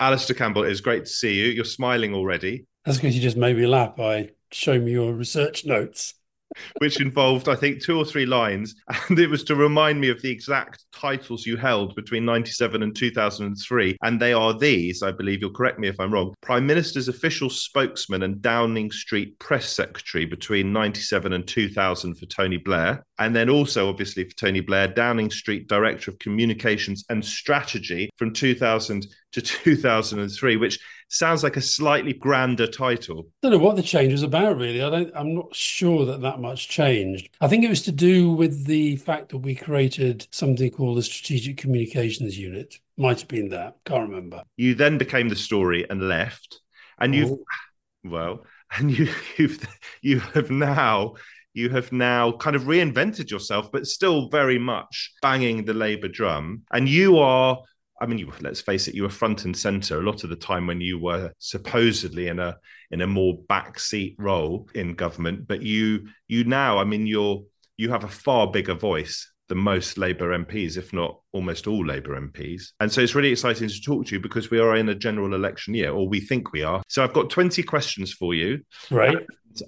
Alastair Campbell, it's great to see you. You're smiling already. That's because you just made me laugh by showing me your research notes which involved, I think, two or three lines. And it was to remind me of the exact titles you held between 97 and 2003. And they are these, I believe, you'll correct me if I'm wrong Prime Minister's official spokesman and Downing Street press secretary between 97 and 2000 for Tony Blair. And then also, obviously, for Tony Blair, Downing Street Director of Communications and Strategy from 2000 to 2003, which sounds like a slightly grander title. I don't know what the change was about, really. I don't. I'm not sure that that much changed. I think it was to do with the fact that we created something called the Strategic Communications Unit. Might have been that. Can't remember. You then became the story and left, and you've oh. well, and you you've you have now you have now kind of reinvented yourself, but still very much banging the Labour drum. And you are I mean, you, let's face it, you were front and center a lot of the time when you were supposedly in a in a more backseat role in government. But you you now, I mean, you're you have a far bigger voice than most Labour MPs, if not almost all Labour MPs. And so it's really exciting to talk to you because we are in a general election year, or we think we are. So I've got 20 questions for you. Right.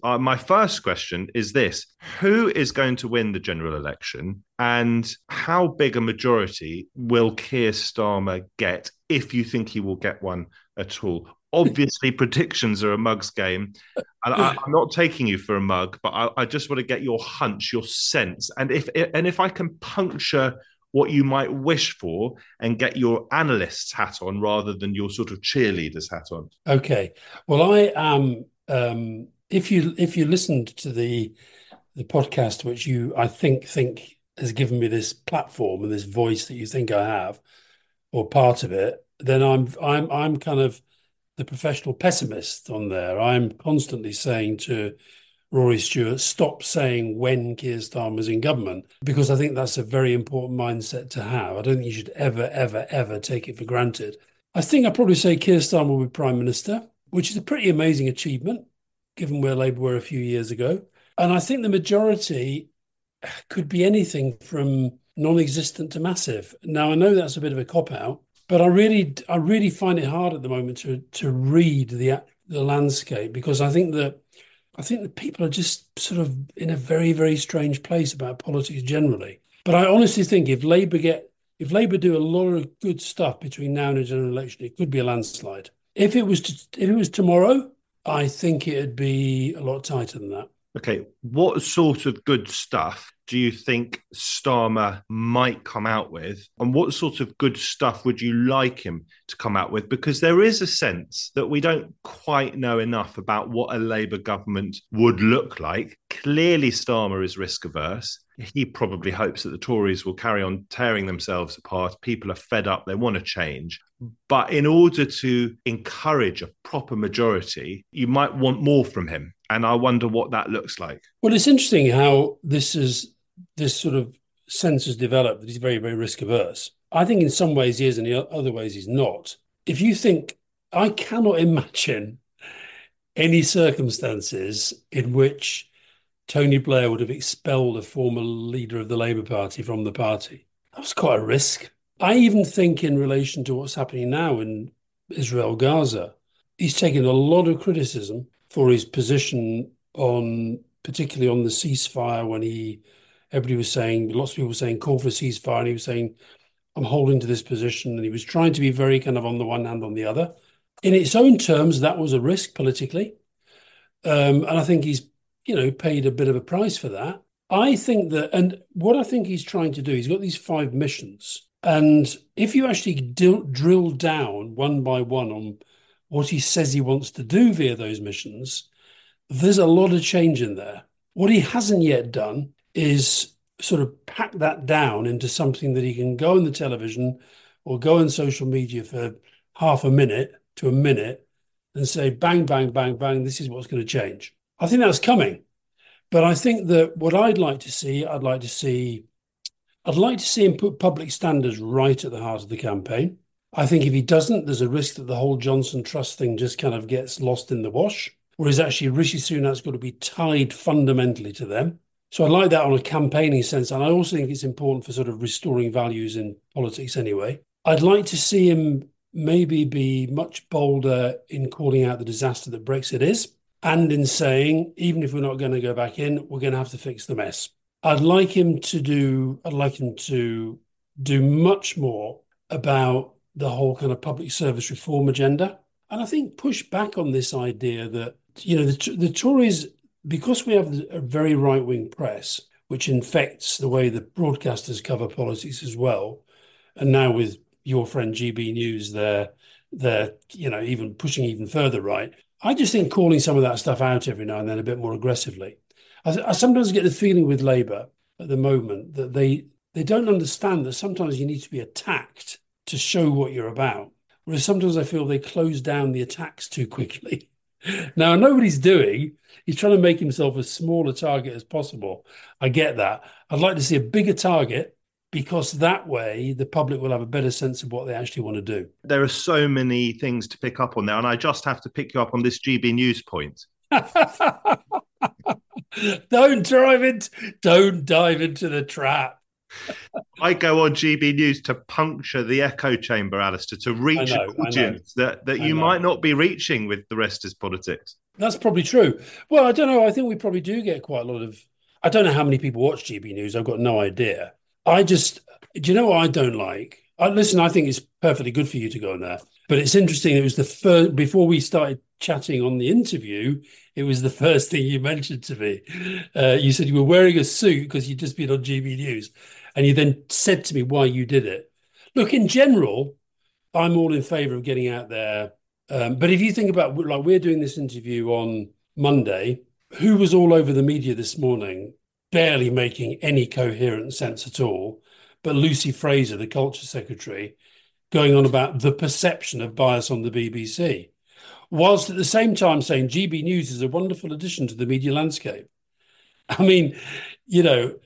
Uh, my first question is this Who is going to win the general election? And how big a majority will Keir Starmer get if you think he will get one at all? Obviously predictions are a mug's game. And I, am not taking you for a mug but I, I, just want to get your hunch your sense. And if and if i can puncture what you might wish for and get your analyst's hat on rather than your sort of cheerleader's hat on. Okay. Well i am um, if you if you listened to the the podcast which you i think think has given me this platform and this voice that you think i have or part of it then i'm i'm i'm kind of the professional pessimist on there. I'm constantly saying to Rory Stewart, stop saying when Keir Starmer's in government, because I think that's a very important mindset to have. I don't think you should ever, ever, ever take it for granted. I think I'd probably say Keir Starmer will be Prime Minister, which is a pretty amazing achievement, given where Labour were a few years ago. And I think the majority could be anything from non existent to massive. Now, I know that's a bit of a cop out, but I really, I really find it hard at the moment to to read the the landscape because I think that I think that people are just sort of in a very, very strange place about politics generally. But I honestly think if Labour get if Labour do a lot of good stuff between now and the general election, it could be a landslide. If it was to, if it was tomorrow, I think it'd be a lot tighter than that. Okay, what sort of good stuff do you think Starmer might come out with? And what sort of good stuff would you like him to come out with? Because there is a sense that we don't quite know enough about what a Labour government would look like. Clearly, Starmer is risk averse. He probably hopes that the Tories will carry on tearing themselves apart. People are fed up, they want to change. But in order to encourage a proper majority, you might want more from him. And I wonder what that looks like. Well, it's interesting how this is this sort of sense has developed that he's very, very risk averse. I think in some ways he is, and in other ways he's not. If you think, I cannot imagine any circumstances in which Tony Blair would have expelled a former leader of the Labour Party from the party. That was quite a risk. I even think, in relation to what's happening now in Israel Gaza, he's taken a lot of criticism for his position on, particularly on the ceasefire when he everybody was saying, lots of people were saying, call for a ceasefire. And he was saying, I'm holding to this position. And he was trying to be very kind of on the one hand, on the other. In its own terms, that was a risk politically. Um, and I think he's, you know, paid a bit of a price for that. I think that, and what I think he's trying to do, he's got these five missions. And if you actually drill down one by one on what he says he wants to do via those missions, there's a lot of change in there. What he hasn't yet done is sort of pack that down into something that he can go on the television or go on social media for half a minute to a minute and say, bang, bang, bang, bang, this is what's going to change. I think that's coming. But I think that what I'd like to see, I'd like to see, I'd like to see him put public standards right at the heart of the campaign. I think if he doesn't, there's a risk that the whole Johnson Truss thing just kind of gets lost in the wash. Whereas actually, Rishi Sunak's got to be tied fundamentally to them. So I like that on a campaigning sense. And I also think it's important for sort of restoring values in politics anyway. I'd like to see him maybe be much bolder in calling out the disaster that Brexit is and in saying, even if we're not going to go back in, we're going to have to fix the mess. I'd like him to do, I'd like him to do much more about the whole kind of public service reform agenda. And I think push back on this idea that, you know, the, the Tories, because we have a very right wing press, which infects the way the broadcasters cover politics as well. And now with your friend GB News, they're, they're, you know, even pushing even further right. I just think calling some of that stuff out every now and then a bit more aggressively. I, I sometimes get the feeling with Labour at the moment that they they don't understand that sometimes you need to be attacked to show what you're about. Whereas sometimes I feel they close down the attacks too quickly. now, nobody's doing. He's trying to make himself as small a target as possible. I get that. I'd like to see a bigger target because that way the public will have a better sense of what they actually want to do. There are so many things to pick up on there, and I just have to pick you up on this GB News point. don't drive it. Don't dive into the trap. I go on GB News to puncture the echo chamber, Alastair, to reach know, an audience that, that you might not be reaching with the rest is politics. That's probably true. Well, I don't know. I think we probably do get quite a lot of. I don't know how many people watch GB News. I've got no idea. I just, do you know what I don't like? I, listen, I think it's perfectly good for you to go on there. But it's interesting. It was the first, before we started chatting on the interview, it was the first thing you mentioned to me. Uh, you said you were wearing a suit because you'd just been on GB News. And you then said to me why you did it. Look, in general, I'm all in favor of getting out there. Um, but if you think about, like, we're doing this interview on Monday, who was all over the media this morning, barely making any coherent sense at all? But Lucy Frazer, the culture secretary, going on about the perception of bias on the BBC whilst at the same time saying GB News is a wonderful addition to the media landscape. I mean, you know,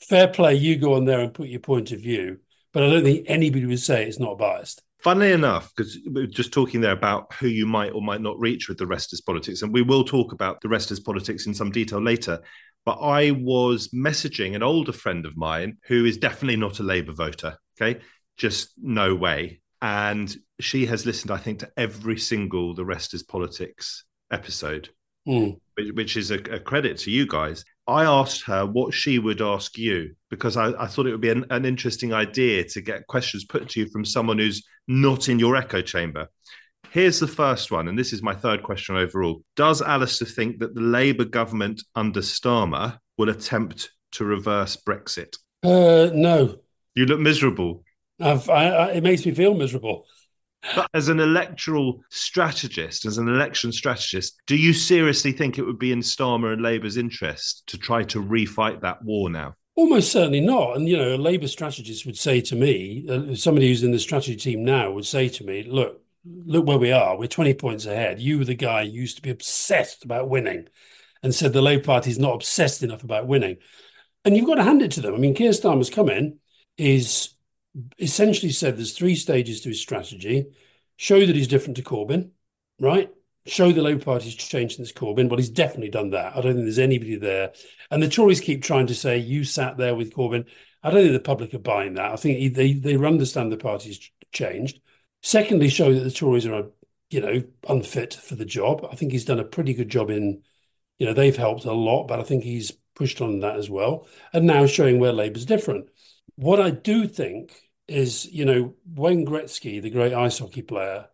fair play, you go on there and put your point of view, but I don't think anybody would say it's not biased. Funnily enough, because we are just talking there about who you might or might not reach with the rest is politics, and we will talk about the rest is politics in some detail later. But I was messaging an older friend of mine who is definitely not a Labour voter. Okay. Just no way and she has listened, I think, to every single "The Rest Is Politics" episode, mm. which, which, is a, a, credit to you guys. I asked her what she would ask you because I, I thought it would be an, an interesting idea to get questions put to you from someone who's not in your echo chamber. Here's the first one, and this is my third question overall. Does Alastair think that the Labour government under Starmer will attempt to reverse Brexit? Uh, no. You look miserable. I've, I, I, it makes me feel miserable. But as an electoral strategist, as an election strategist, do you seriously think it would be in Starmer and Labour's interest to try to refight that war now? Almost certainly not. And, you know, a Labour strategist would say to me, uh, somebody who's in the strategy team now would say to me, look, look where we are. We're 20 points ahead. You were the guy who used to be obsessed about winning and said the Labour Party is not obsessed enough about winning. And you've got to hand it to them. I mean, Keir Starmer's come in, is essentially said there's three stages to his strategy. Show that he's different to Corbyn, right? Show the Labour Party's changed since Corbyn. Well, he's definitely done that. I don't think there's anybody there. And the Tories keep trying to say, you sat there with Corbyn. I don't think the public are buying that. I think they, they understand the party's changed. Secondly, show that the Tories are, you know, unfit for the job. I think he's done a pretty good job in, you know, they've helped a lot, but I think he's pushed on that as well. And now showing where Labour's different. What I do think is, you know, Wayne Gretzky, the great ice hockey player,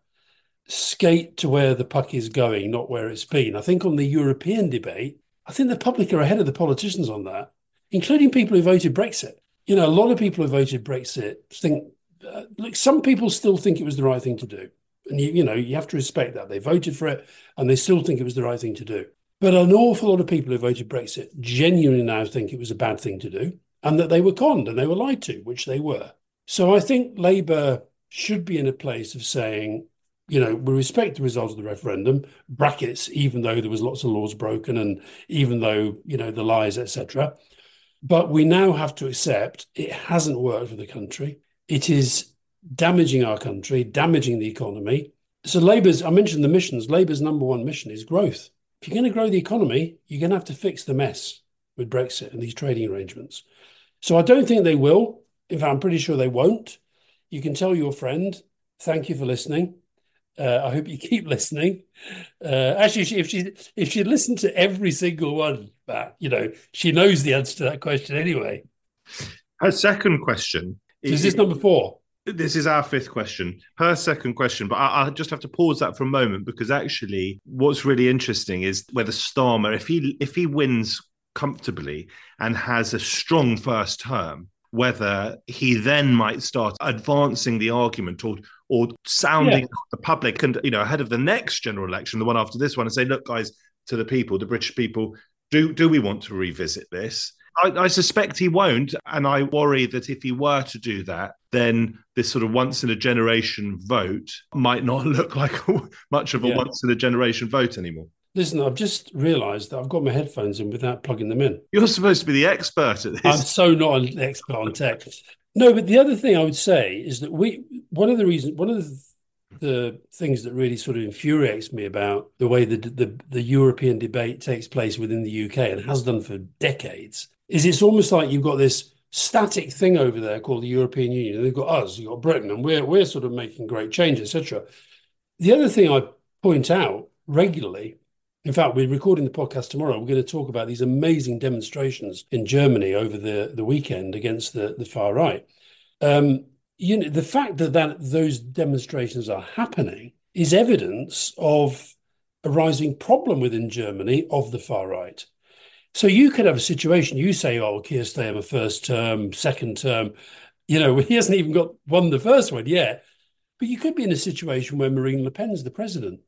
skate to where the puck is going, not where it's been. I think on the European debate, I think the public are ahead of the politicians on that, including people who voted Brexit. You know, a lot of people who voted Brexit think, uh, look, some people still think it was the right thing to do. And, you, you know, you have to respect that. They voted for it and they still think it was the right thing to do. But an awful lot of people who voted Brexit genuinely now think it was a bad thing to do and that they were conned and they were lied to, which they were. So I think Labour should be in a place of saying, you know, we respect the results of the referendum, brackets, even though there was lots of laws broken and even though, you know, the lies, etc. But we now have to accept it hasn't worked for the country. It is damaging our country, damaging the economy. So Labour's, I mentioned the missions, Labour's number one mission is growth. If you're going to grow the economy, you're going to have to fix the mess with Brexit and these trading arrangements. So I don't think they will. In fact, I'm pretty sure they won't. You can tell your friend thank you for listening. Uh, I hope you keep listening. Uh, actually, if she if she listened to every single one, Matt, you know, she knows the answer to that question anyway. Her second question so is this number four? This is our fifth question. Her second question, but I, I just have to pause that for a moment because actually, what's really interesting is whether Starmer, if he if he wins comfortably and has a strong first term, whether he then might start advancing the argument or or sounding yeah. the public and you know ahead of the next general election, the one after this one, and say, look, guys, to the people, the British people, do do we want to revisit this? I, I, suspect he won't. And I worry that if he were to do that, then this sort of once in a generation vote might not look like much of a yeah. once in a generation vote anymore. Listen, I've just realised that I've got my headphones in without plugging them in. You're supposed to be the expert at this. I'm so not an expert on tech. No, but the other thing I would say is that we one of the reasons one of the the things that really sort of infuriates me about the way the, the the European debate takes place within the UK and has done for decades is it's almost like you've got this static thing over there called the European Union. They've got us, you've got Britain, and we're we're sort of making great change, etc. The other thing I point out regularly, in fact, we're recording the podcast tomorrow. We're going to talk about these amazing demonstrations in Germany over the, the weekend against the, the far right. Um, you know, the fact that, that those demonstrations are happening is evidence of a rising problem within Germany of the far right. So you could have a situation, you say, oh, Keir Starmer first term, second term, you know, he hasn't even got won the first one yet. But you could be in a situation where Marine Le Pen's the president,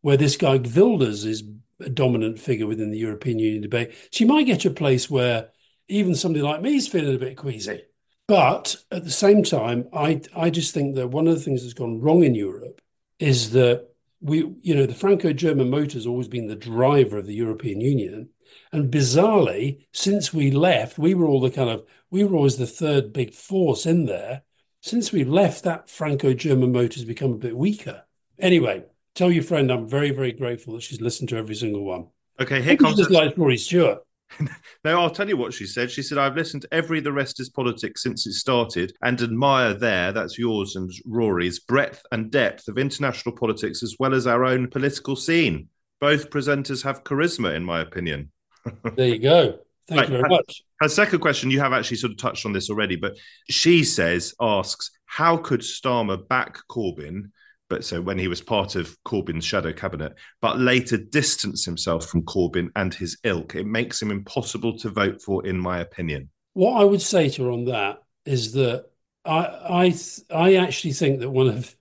where this guy Wilders is a dominant figure within the European Union debate. You might get to a place where even somebody like me is feeling a bit queasy. But at the same time, I I just think that one of the things that's gone wrong in Europe is that we, you know, the Franco-German motor has always been the driver of the European Union. And bizarrely, since we left, we were all the kind of, we were always the third big force in there. Since we left, that Franco German motor has become a bit weaker. Anyway, tell your friend I'm very, very grateful that she's listened to every single one. Okay, here comes. Just like Rory Stewart. no, I'll tell you what she said. She said, I've listened to every The Rest is Politics since it started and admire there, that's yours and Rory's, breadth and depth of international politics as well as our own political scene. Both presenters have charisma, in my opinion there you go. Thank right. you very much. Her second question, you have actually sort of touched on this already, but she says, asks, how could Starmer back Corbyn, but so when he was part of Corbyn's shadow cabinet, but later distance himself from Corbyn and his ilk? It makes him impossible to vote for, in my opinion. What I would say to her on that is that I I I actually think that one of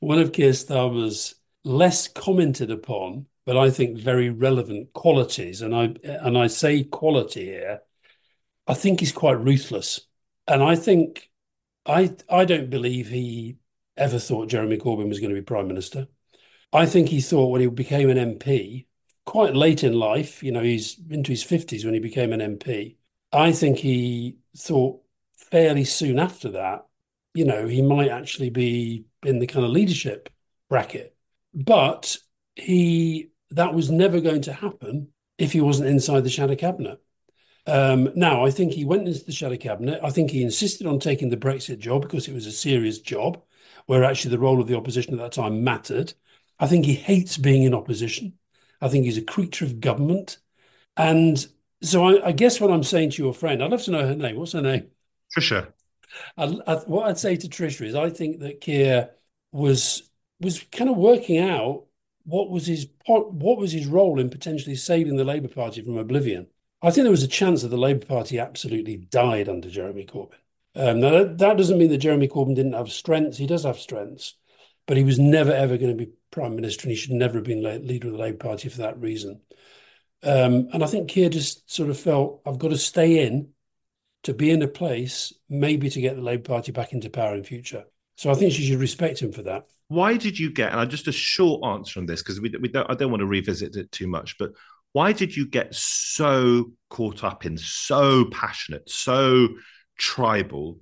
one of Keir Starmer's less commented upon but I think very relevant qualities. And I and I say quality here. I think he's quite ruthless, and I think I I don't believe he ever thought Jeremy Corbyn was going to be prime minister. I think he thought when he became an MP, quite late in life, you know, he's into his fifties when he became an MP. I think he thought fairly soon after that, you know, he might actually be in the kind of leadership bracket. But he that was never going to happen if he wasn't inside the shadow cabinet. Um, now, I think he went into the shadow cabinet. I think he insisted on taking the Brexit job because it was a serious job, where actually the role of the opposition at that time mattered. I think he hates being in opposition. I think he's a creature of government. And so I, I guess what I'm saying to your friend, I'd love to know her name. What's her name? Trisha. I, I, what I'd say to Trisha is I think that Keir was was kind of working out what was his what was his role in potentially saving the Labour Party from oblivion? I think there was a chance that the Labour Party absolutely died under Jeremy Corbyn. Um, now that, doesn't mean that Jeremy Corbyn didn't have strengths. He does have strengths, but he was never ever going to be prime minister, and he should never have been leader of the Labour Party for that reason. Um, and I think Keir just sort of felt I've got to stay in to be in a place maybe to get the Labour Party back into power in future. So I think she should respect him for that why did you get? And I just a short answer on this because we, we don't, I don't want to revisit it too much, but why did you get so caught up in, so passionate, so tribal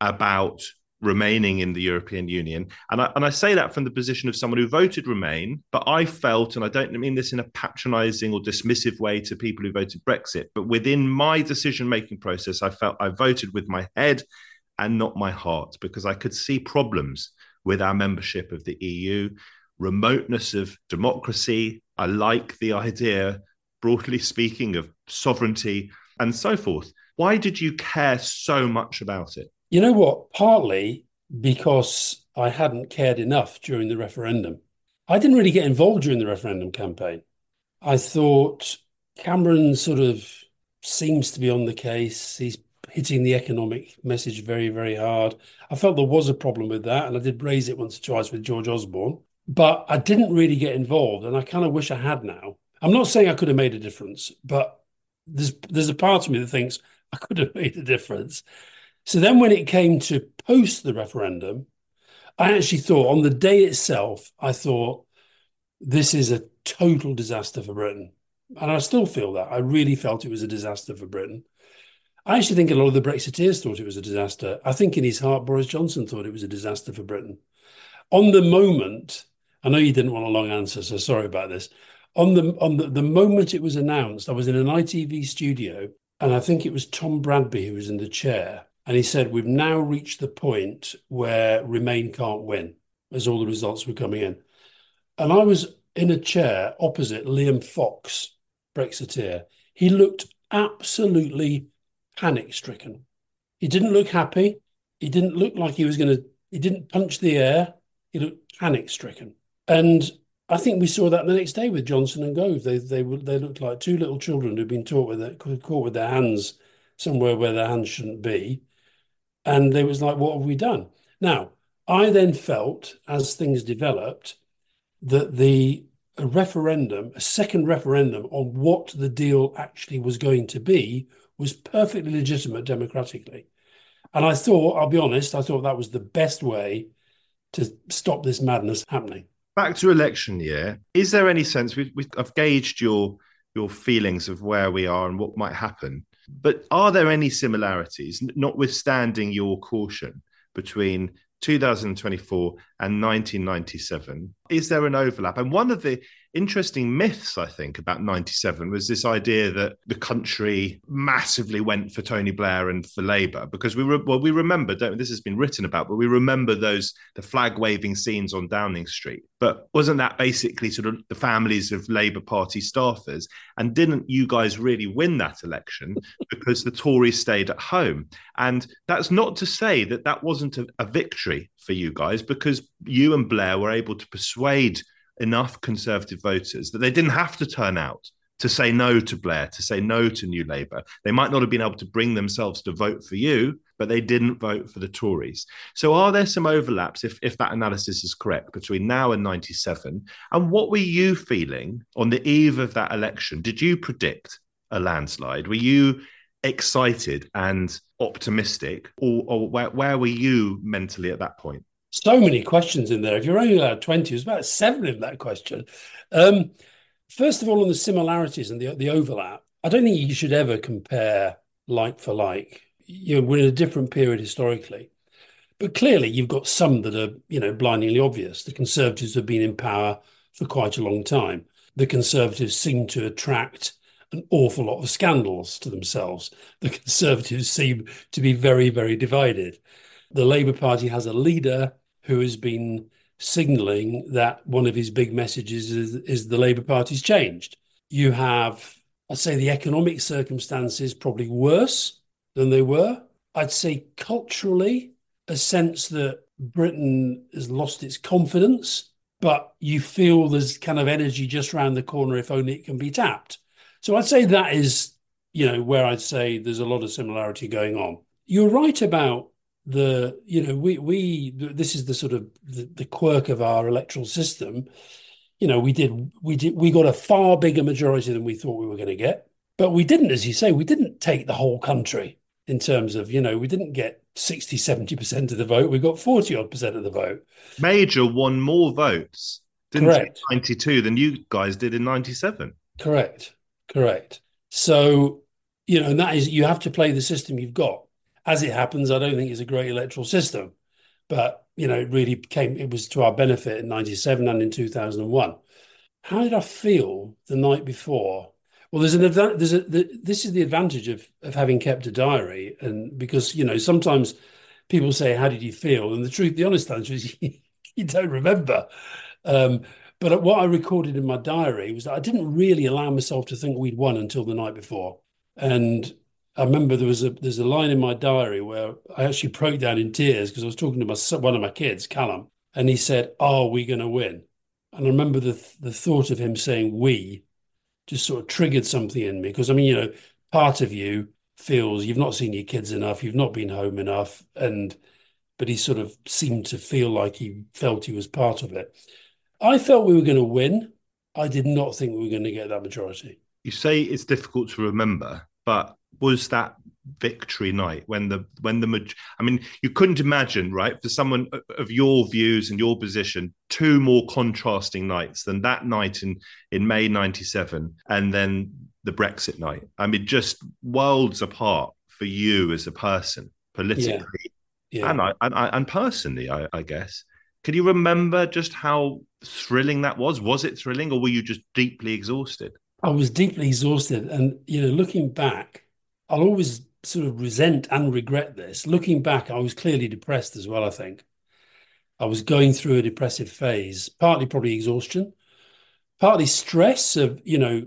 about remaining in the European Union. And I, and I say that from the position of someone who voted Remain, but I felt, and I don't mean this in a patronizing or dismissive way to people who voted Brexit, but within my decision making process, I felt I voted with my head and not my heart because I could see problems with our membership of the EU, remoteness of democracy. I like the idea, broadly speaking, of sovereignty and so forth. Why did you care so much about it? You know what? Partly because I hadn't cared enough during the referendum. I didn't really get involved during the referendum campaign. I thought Cameron sort of seems to be on the case. He's hitting the economic message very, very hard. I felt there was a problem with that, and I did raise it once or twice with George Osborne, but I didn't really get involved, and I kind of wish I had now. I'm not saying I could have made a difference, but there's there's a part of me that thinks I could have made a difference. So then, when it came to post the referendum, I actually thought on the day itself, I thought this is a total disaster for Britain. And I still feel that. I really felt it was a disaster for Britain. I actually think a lot of the Brexiteers thought it was a disaster. I think in his heart, Boris Johnson thought it was a disaster for Britain. On the moment, I know you didn't want a long answer, so sorry about this. On the on the, the moment it was announced, I was in an ITV studio, and I think it was Tom Bradby who was in the chair, and he said, "We've now reached the point where Remain can't win," as all the results were coming in. And I was in a chair opposite Liam Fox, Brexiteer. He looked absolutely panic stricken. He didn't look happy. He didn't look like he was going to, he didn't punch the air. He looked panic stricken. And I think we saw that the next day with Johnson and Gove. They they they looked like two little children who'd been taught with their, caught with their hands somewhere where their hands shouldn't be, and they was like, "What have we done?" Now, I then felt as things developed that the a referendum, a second referendum on what the deal actually was going to be, was perfectly legitimate democratically. And I thought, I'll be honest, I thought that was the best way to stop this madness happening. Back to election year, is there any sense we, we, I've gauged your your feelings of where we are and what might happen, but are there any similarities, notwithstanding your caution, between 2024 and 1997? Is there an overlap? And one of the interesting myths, I think, about 97 was this idea that the country massively went for Tony Blair and for Labour because we, well, we remember, don't this has been written about, but we remember those, the flag waving scenes on Downing Street. But wasn't that basically sort of the families of Labour Party staffers? And didn't you guys really win that election because the Tories stayed at home? And that's not to say that that wasn't a, a victory for you guys because you and Blair were able to persuade enough Conservative voters that they didn't have to turn out to say no to Blair, to say no to New Labour. They might not have been able to bring themselves to vote for you, but they didn't vote for the Tories. So, are there some overlaps, if, if that analysis is correct, between now and 97? And what were you feeling on the eve of that election? Did you predict a landslide? Were you excited and optimistic, or, or where, where were you mentally at that point? So many questions in there. If you're only allowed 20, there's about seven in that question. Um, first of all, on the similarities and the, the overlap, I don't think you should ever compare like for like. You know, we're in a different period historically. But clearly, you've got some that are, you know, blindingly obvious. The Conservatives have been in power for quite a long time. The Conservatives seem to attract an awful lot of scandals to themselves. The Conservatives seem to be very, very divided. The Labour Party has a leader who has been signalling that one of his big messages is, is the Labour Party's changed. You have, I'd say, the economic circumstances probably worse than they were. I'd say culturally, a sense that Britain has lost its confidence, but you feel there's kind of energy just around the corner if only it can be tapped. So I'd say that is, you know, where I'd say there's a lot of similarity going on. You're right about the you know we we this is the sort of the, the, quirk of our electoral system. You know we did we did we got a far bigger majority than we thought we were going to get but we didn't as you say we didn't take the whole country in terms of you know we didn't get 60 70% of the vote we got 40 odd percent of the vote. Major won more votes didn't correct. 92 than you guys did in 97 correct correct. So you know and that is you have to play the system you've got as it happens, I don't think it's a great electoral system, but you know, it really came. It was to our benefit in '97 and in 2001. How did I feel the night before? Well, there's an advantage. There's a the, this is the advantage of of having kept a diary, and because you know sometimes people say, "How did you feel?" And the truth, the honest answer is, you don't remember. Um, but what I recorded in my diary was that I didn't really allow myself to think we'd won until the night before. And I remember there was a there's a line in my diary where I actually broke down in tears because I was talking to my one of my kids, Callum, and he said, "Are we going to win?" And I remember the the thought of him saying "we" just sort of triggered something in me because I mean, you know, part of you feels you've not seen your kids enough, you've not been home enough, and but he sort of seemed to feel like he felt he was part of it. I felt we were going to win. I did not think we were going to get that majority. You say it's difficult to remember, but was that victory night when the when the I mean you couldn't imagine right for someone of your views and your position two more contrasting nights than that night in in May 97 and then the Brexit night I mean just worlds apart for you as a person politically yeah. Yeah. And, I, and and personally I, I guess can you remember just how thrilling that was was it thrilling or were you just deeply exhausted I was deeply exhausted and you know looking back I'll always sort of resent and regret this. Looking back, I was clearly depressed as well, I think. I was going through a depressive phase, partly probably exhaustion, partly stress of, you know,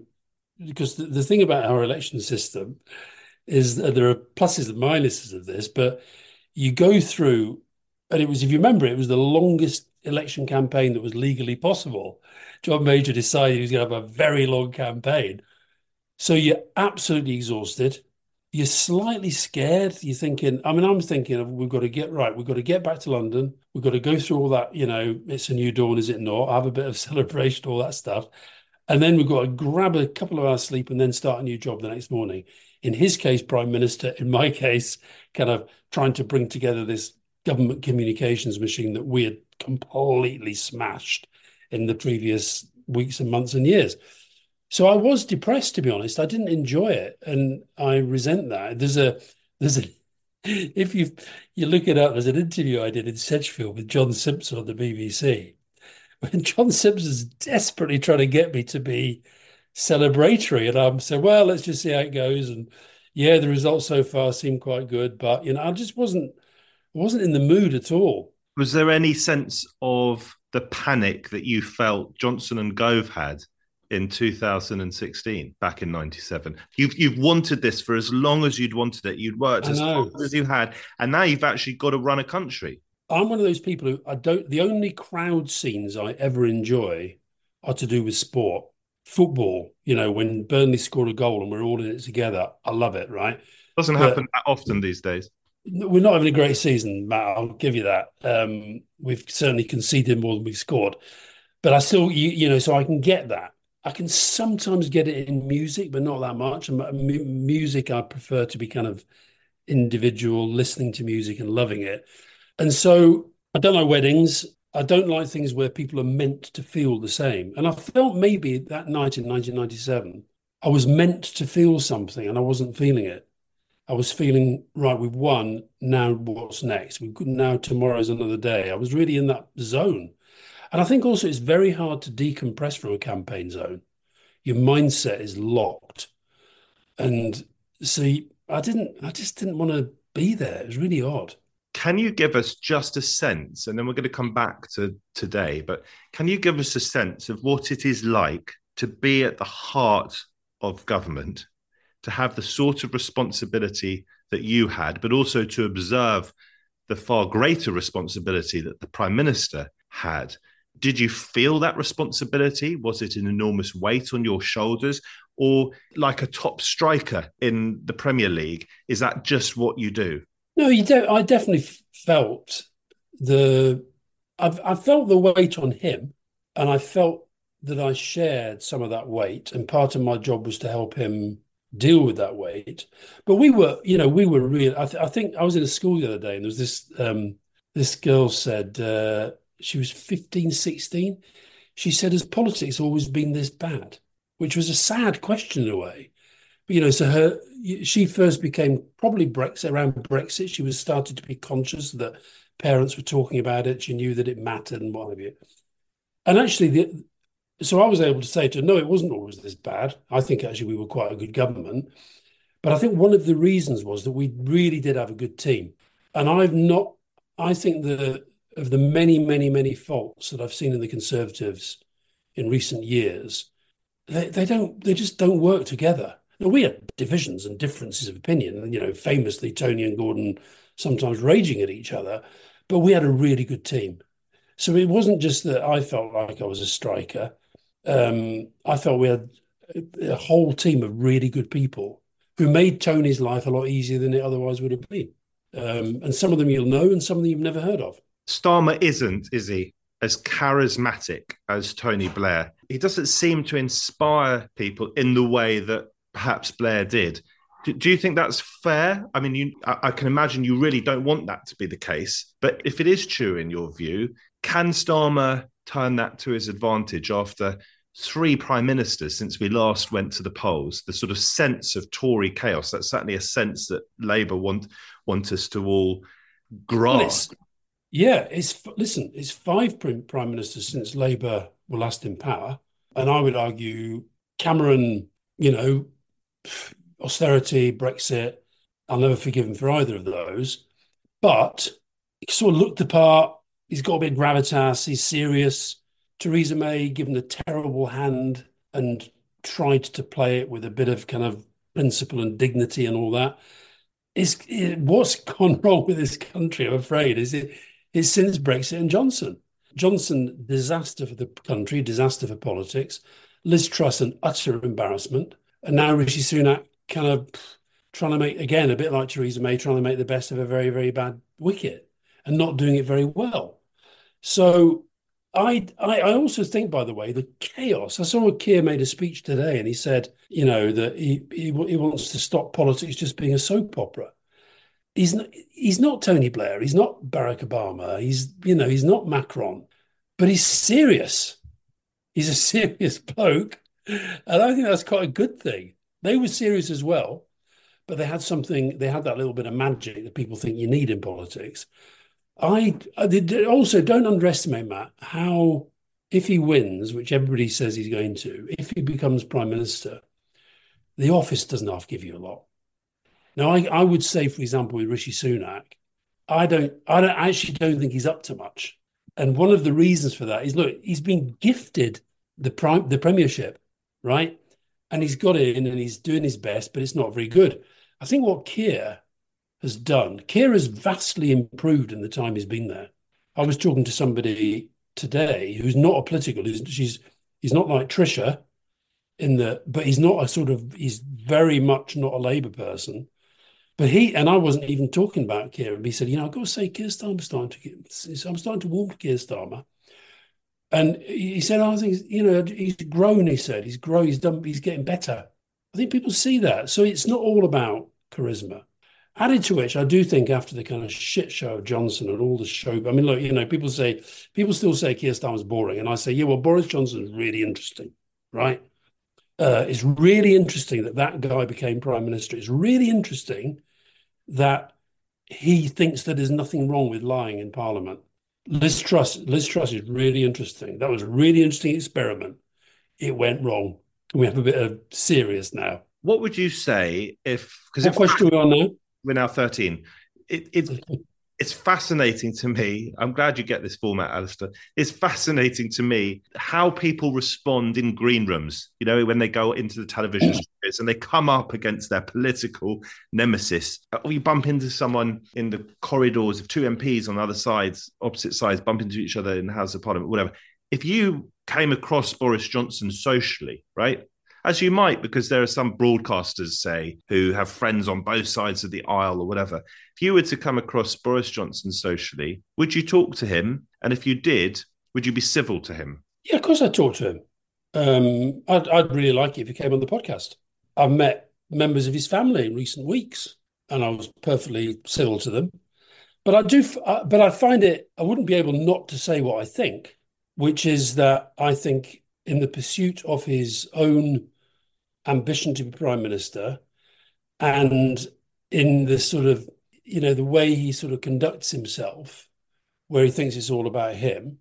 because the, the thing about our election system is that there are pluses and minuses of this, but you go through, and it was, if you remember, it was the longest election campaign that was legally possible. John Major decided he was going to have a very long campaign. So you're absolutely exhausted you're slightly scared. You're thinking, I mean, I'm thinking of we've got to get right. We've got to get back to London. We've got to go through all that, you know, it's a new dawn, is it not? Have a bit of celebration, all that stuff. And then we've got to grab a couple of hours sleep and then start a new job the next morning. In his case, Prime Minister, in my case, kind of trying to bring together this government communications machine that we had completely smashed in the previous weeks and months and years. So I was depressed, to be honest. I didn't enjoy it, and I resent that. There's a there's a if you you look it up, there's an interview I did in Sedgefield with John Simpson on the BBC. When John Simpson's desperately trying to get me to be celebratory, and I'm saying, well, let's just see how it goes. And yeah, the results so far seem quite good, but you know, I just wasn't wasn't in the mood at all. Was there any sense of the panic that you felt Johnson and Gove had in 2016, back in '97. You've you've wanted this for as long as you'd wanted it. You'd worked as hard as you had, and now you've actually got to run a country. I'm one of those people who I don't. The only crowd scenes I ever enjoy are to do with sport, football. You know, when Burnley score a goal and we're all in it together, I love it. Right? Doesn't but, happen that often these days. We're not having a great season, Matt. I'll give you that. Um, we've certainly conceded more than we've scored, but I still, you, you know, so I can get that. I can sometimes get it in music, but not that much. And music, I prefer to be kind of individual, listening to music and loving it. And so I don't like weddings. I don't like things where people are meant to feel the same. And I felt maybe that night in 1997, I was meant to feel something and I wasn't feeling it. I was feeling, right, we've won. Now what's next? We could now tomorrow's another day. I was really in that zone. And I think also it's very hard to decompress from a campaign zone. Your mindset is locked. And see, I didn't, I just didn't want to be there. It was really odd. Can you give us just a sense, and then we're going to come back to today, but can you give us a sense of what it is like to be at the heart of government, to have the sort of responsibility that you had, but also to observe the far greater responsibility that the Prime Minister had? Did you feel that responsibility? Was it an enormous weight on your shoulders? Or like a top striker in the Premier League, is that just what you do? No, you don't. I definitely felt the. I've, I felt the weight on him, and I felt that I shared some of that weight, and part of my job was to help him deal with that weight. But we were, you know, we were real. I, th- I think I was in a school the other day, and there was this um, this girl said, uh, she was 15, 16. She said, Has politics always been this bad? Which was a sad question in a way. But, you know, so her, she first became probably Brexit, around Brexit. She was started to be conscious that parents were talking about it. She knew that it mattered and what have you. And actually, the, so I was able to say to her, no, it wasn't always this bad. I think actually we were quite a good government. But I think one of the reasons was that we really did have a good team. And I've not, I think the of the many, many, many faults that I've seen in the Conservatives in recent years, they, they don't they just don't work together. Now, we had divisions and differences of opinion, and you know, famously Tony and Gordon sometimes raging at each other, but we had a really good team. So it wasn't just that I felt like I was a striker. Um, I felt we had a whole team of really good people who made Tony's life a lot easier than it otherwise would have been. Um, and some of them you'll know, and some of them you've never heard of. Starmer isn't, is he, as charismatic as Tony Blair? He doesn't seem to inspire people in the way that perhaps Blair did. Do, do you think that's fair? I mean, you, I, I can imagine you really don't want that to be the case. But if it is true in your view, can Starmer turn that to his advantage after three prime ministers since we last went to the polls? The sort of sense of Tory chaos. That's certainly a sense that Labour want want us to all grasp. Well, yeah, it's listen. It's five prime ministers since Labour were last in power, and I would argue Cameron. You know, austerity, Brexit. I'll never forgive him for either of those. But he sort of looked the part. He's got a bit of gravitas. He's serious. Theresa May given a terrible hand and tried to play it with a bit of kind of principle and dignity and all that. Is it, what's gone wrong with this country? I'm afraid is it is since Brexit and Johnson. Johnson disaster for the country, disaster for politics. Liz Truss an utter embarrassment, and now Rishi Sunak kind of trying to make again a bit like Theresa May, trying to make the best of a very very bad wicket and not doing it very well. So I, I, I also think, by the way, the chaos. I saw Keir made a speech today, and he said, you know, that he, he he wants to stop politics just being a soap opera. He's not, he's not Tony Blair. He's not Barack Obama. He's you know he's not Macron, but he's serious. He's a serious bloke, and I think that's quite a good thing. They were serious as well, but they had something. They had that little bit of magic that people think you need in politics. I, I also don't underestimate Matt how if he wins, which everybody says he's going to, if he becomes prime minister, the office doesn't give you a lot. Now, I, I would say, for example, with Rishi Sunak, I don't, I don't I actually don't think he's up to much. And one of the reasons for that is look, he's been gifted the prime the premiership, right? And he's got in and he's doing his best, but it's not very good. I think what Keir has done. Keir has vastly improved in the time he's been there. I was talking to somebody today who's not a political. Who's, she's he's not like Trisha, in the but he's not a sort of he's very much not a Labour person. But he and I wasn't even talking about Keir. And he said, you know, I've got to say, Keir Starmer's starting to get. I'm starting to warm to Keir Starmer. And he said, oh, I think you know he's grown. He said he's grown. He's done. He's getting better. I think people see that. So it's not all about charisma. Added to which, I do think after the kind of shit show of Johnson and all the show, I mean, look, you know, people say, people still say Keir Starmer's boring. And I say, yeah, well, Boris Johnson's really interesting, right? Uh, it's really interesting that that guy became prime minister. It's really interesting that he thinks that there's nothing wrong with lying in parliament. Liz Truss, Liz Truss is really interesting. That was a really interesting experiment. It went wrong. We have a bit of serious now. What would you say if? Because what question are we on now? we're now 13. It, it, it's fascinating to me. I'm glad you get this format, Alastair. It's fascinating to me how people respond in green rooms, you know, when they go into the television mm. and they come up against their political nemesis. Or you bump into someone in the corridors of two MPs on the other sides, opposite sides, bump into each other in the House of Parliament, whatever. If you came across Boris Johnson socially, right? As you might, because there are some broadcasters, say, who have friends on both sides of the aisle or whatever. If you were to come across Boris Johnson socially, would you talk to him? And if you did, would you be civil to him? Yeah, of course I'd talk to him. Um, I'd, I'd really like it if he came on the podcast. I've met members of his family in recent weeks, and I was perfectly civil to them. But I do, uh, but I find it. I wouldn't be able not to say what I think, which is that I think in the pursuit of his own ambition to be prime minister and in the sort of you know the way he sort of conducts himself where he thinks it's all about him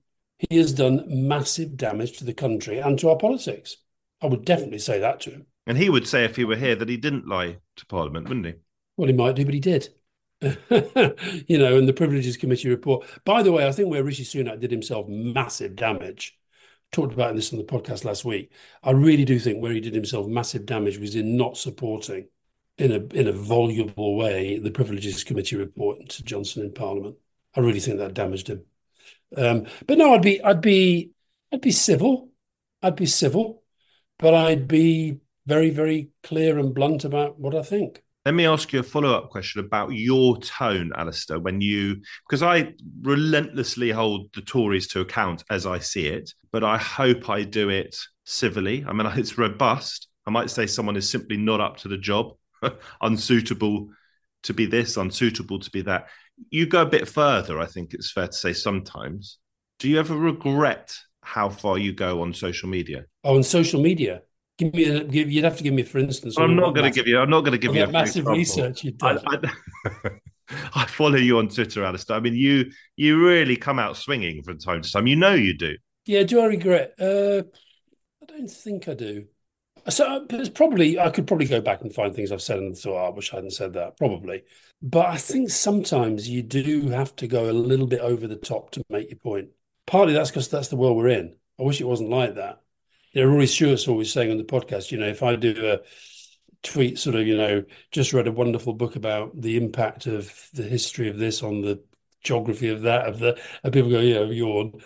he has done massive damage to the country and to our politics. I would definitely say that to him. And he would say if he were here that he didn't lie to parliament wouldn't he? Well he might do but he did. You know, and the Privileges Committee report. By the way, I think where Rishi Sunak did himself massive damage, talked about this on the podcast last week. I really do think where he did himself massive damage was in not supporting in a in a voluble way the Privileges Committee report to Johnson in Parliament. I really think that damaged him. Um, but no, I'd be I'd be I'd be civil. I'd be civil, but I'd be very, very clear and blunt about what I think. Let me ask you a follow up question about your tone, Alastair, when you, because I relentlessly hold the Tories to account as I see it, but I hope I do it civilly. I mean, it's robust. I might say someone is simply not up to the job, unsuitable to be this, unsuitable to be that. You go a bit further, I think it's fair to say sometimes. Do you ever regret how far you go on social media? Oh, on social media? Give me a, give, you'd have to give me, for instance. I'm not going to give you. I'm not going to give you a massive research. You did. I, I, I, follow you on Twitter, Alastair. I mean, you you really come out swinging from time to time. You know you do. Yeah. Do I regret? Uh, I don't think I do. So uh, it's probably I could probably go back and find things I've said and thought, oh, I wish I hadn't said that. Probably, but I think sometimes you do have to go a little bit over the top to make your point. Partly that's because that's the world we're in. I wish it wasn't like that you know, Rory Stewart's always saying on the podcast, you know, if I do a tweet sort of, you know, just read a wonderful book about the impact of the history of this on the geography of that, of the, and people go, yeah, yawn.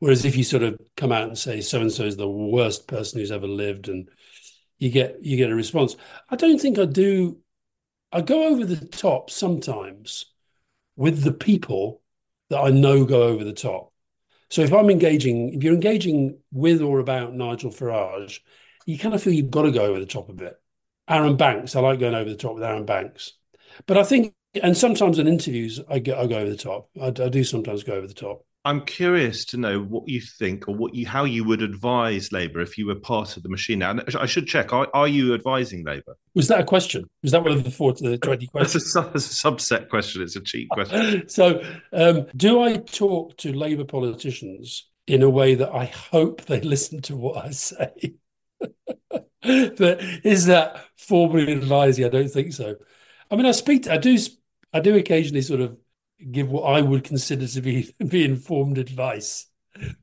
Whereas if you sort of come out and say so and so is the worst person who's ever lived, and you get you get a response. I don't think I do. I go over the top sometimes with the people that I know go over the top. So if I'm engaging, if you're engaging with or about Nigel Farage, you kind of feel you've got to go over the top a bit. Arron Banks, I like going over the top with Arron Banks, but I think, and sometimes in interviews, I go, I go over the top. I, I do sometimes go over the top. I'm curious to know what you think or what you how you would advise Labour if you were part of the machine. Now, I should check. Are, are you advising Labour? Was that a question? Was that one of the four to the twenty questions? That's a, that's a subset question. It's a cheap question. so, um, do I talk to Labour politicians in a way that I hope they listen to what I say? but is that formally advising? I don't think so. I mean, I speak. To, I do. I do occasionally sort of give what I would consider to be be informed advice,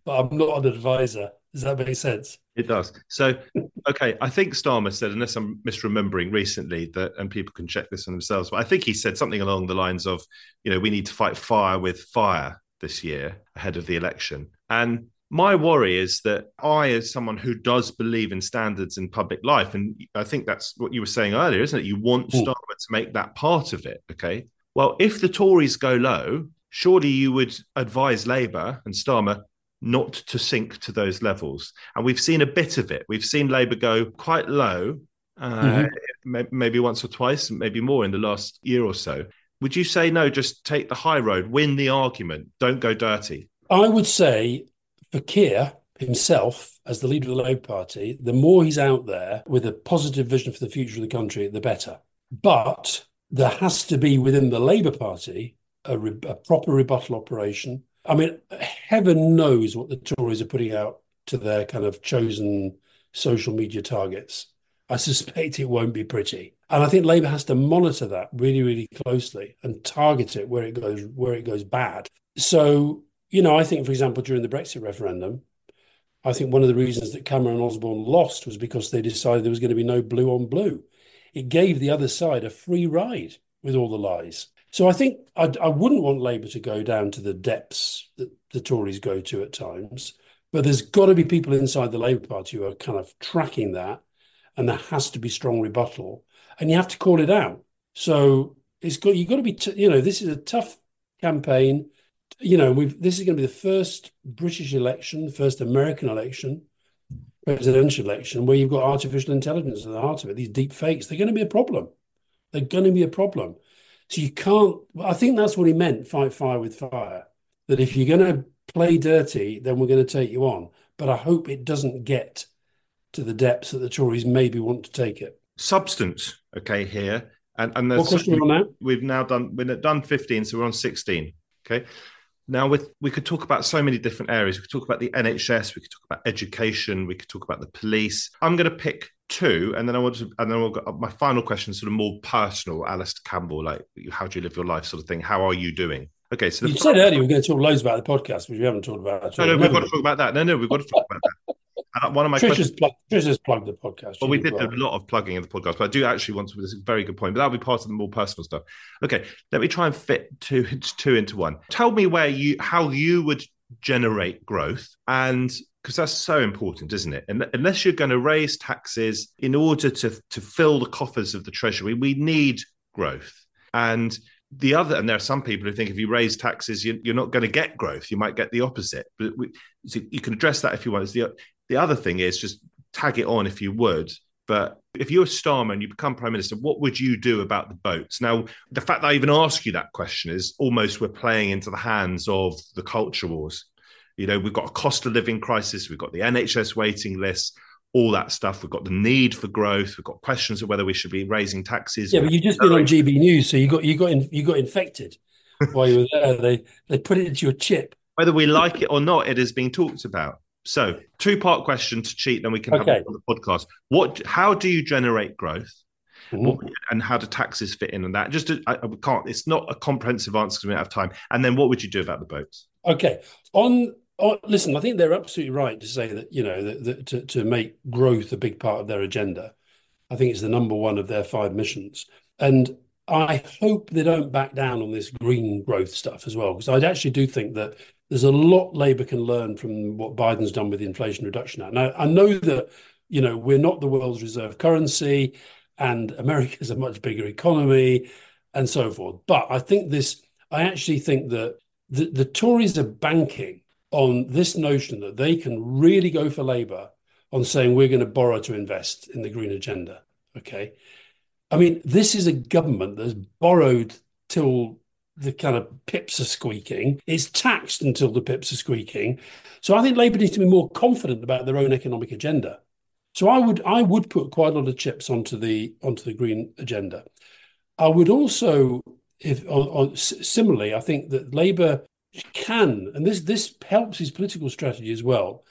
but I'm not an advisor. Does that make sense? It does. So, okay, I think Starmer said, unless I'm misremembering recently, that, and people can check this on themselves, but I think he said something along the lines of, you know, we need to fight fire with fire this year ahead of the election. And my worry is that I, as someone who does believe in standards in public life, and I think that's what you were saying earlier, isn't it? You want Starmer to make that part of it. Okay. Well, if the Tories go low, surely you would advise Labour and Starmer not to sink to those levels. And we've seen a bit of it. We've seen Labour go quite low, uh, mm-hmm. maybe once or twice, maybe more in the last year or so. Would you say no, just take the high road, win the argument, don't go dirty? I would say for Keir himself, as the leader of the Labour Party, the more he's out there with a positive vision for the future of the country, the better. But there has to be within the Labour Party a, re- a, proper rebuttal operation. I mean, heaven knows what the Tories are putting out to their kind of chosen social media targets. I suspect it won't be pretty. And I think Labour has to monitor that really, really closely and target it where it goes where it goes bad. So, you know, I think, for example, during the Brexit referendum, I think one of the reasons that Cameron Osborne lost was because they decided there was going to be no blue on blue it gave the other side a free ride with all the lies. So I think I'd, I would not want Labour to go down to the depths that the Tories go to at times. But there's got to be people inside the Labour Party who are kind of tracking that, and there has to be strong rebuttal, and you have to call it out. So it's got you've got to be t- you know this is a tough campaign. You know we've this is going to be the first British election, the first American election presidential election where you've got artificial intelligence at the heart of it, these deep fakes, they're going to be a problem. They're going to be a problem. So you can't, I think that's what he meant fight fire with fire. That if you're going to play dirty, then we're going to take you on. But I hope it doesn't get to the depths that the Tories maybe want to take it. Substance, okay, here. And, and what question on that? We've now done, we've done 15, so we're on 16. Okay. Now, with we could talk about so many different areas. We could talk about the NHS, we could talk about education, we could talk about the police. I'm going to pick two, and then I want to, and then we'll go, my final question, sort of more personal, Alastair Campbell, like how do you live your life, sort of thing. How are you doing? Okay, so you said earlier we're going to talk loads about the podcast, which we haven't talked about. No, no, we've got to talk about that. No, no, we've got to talk about that. And one of my Trish questions, has plugged, Trish has plugged the podcast. Well, we did well. a lot of plugging in the podcast, but I do actually want to. This is a very good point, but that'll be part of the more personal stuff. Okay, let me try and fit two two into one. Tell me where you how you would generate growth and because that's so important, isn't it? And unless you're going to raise taxes in order to to fill the coffers of the treasury, we need growth. And the other, and there are some people who think if you raise taxes, you, are not going to get growth. You might get the opposite. But we, so you can address that if you want. The, the other thing is just tag it on if you would. But if you're a Starmer, and you become prime minister, what would you do about the boats? Now, the fact that I even ask you that question is almost we're playing into the hands of the culture wars. You know, we've got a cost of living crisis, we've got the NHS waiting list, all that stuff. We've got the need for growth. We've got questions of whether we should be raising taxes. Yeah, but you've just been on GB News, so you got you got in, you got infected while you were there. They they put it into your chip. Whether we like it or not, it is being talked about. So, two part question to cheat, then we can okay. have it on the podcast. What? How do you generate growth? What, and how do taxes fit in on that? Just to, I, I, can't. It's not a comprehensive answer because we don't have time. And then, what would you do about the boats? Okay, on Oh, listen, I think they're absolutely right to say that you know that, that to, to make growth a big part of their agenda. I think it's the number one of their five missions, and I hope they don't back down on this green growth stuff as well, because I actually do think that there's a lot Labour can learn from what Biden's done with the Inflation Reduction Act. Now, I know that you know we're not the world's reserve currency, and America's a much bigger economy, and so forth. But I think this, I actually think that the, the Tories are banking on this notion that they can really go for Labour on saying we're going to borrow to invest in the green agenda. Okay. I mean, this is a government that's borrowed till the kind of pips are squeaking. It's taxed until the pips are squeaking. So I think Labour needs to be more confident about their own economic agenda. So I would I would put quite a lot of chips onto the onto the green agenda. I would also, if similarly, I think that Labour can, and this this helps his political strategy as well,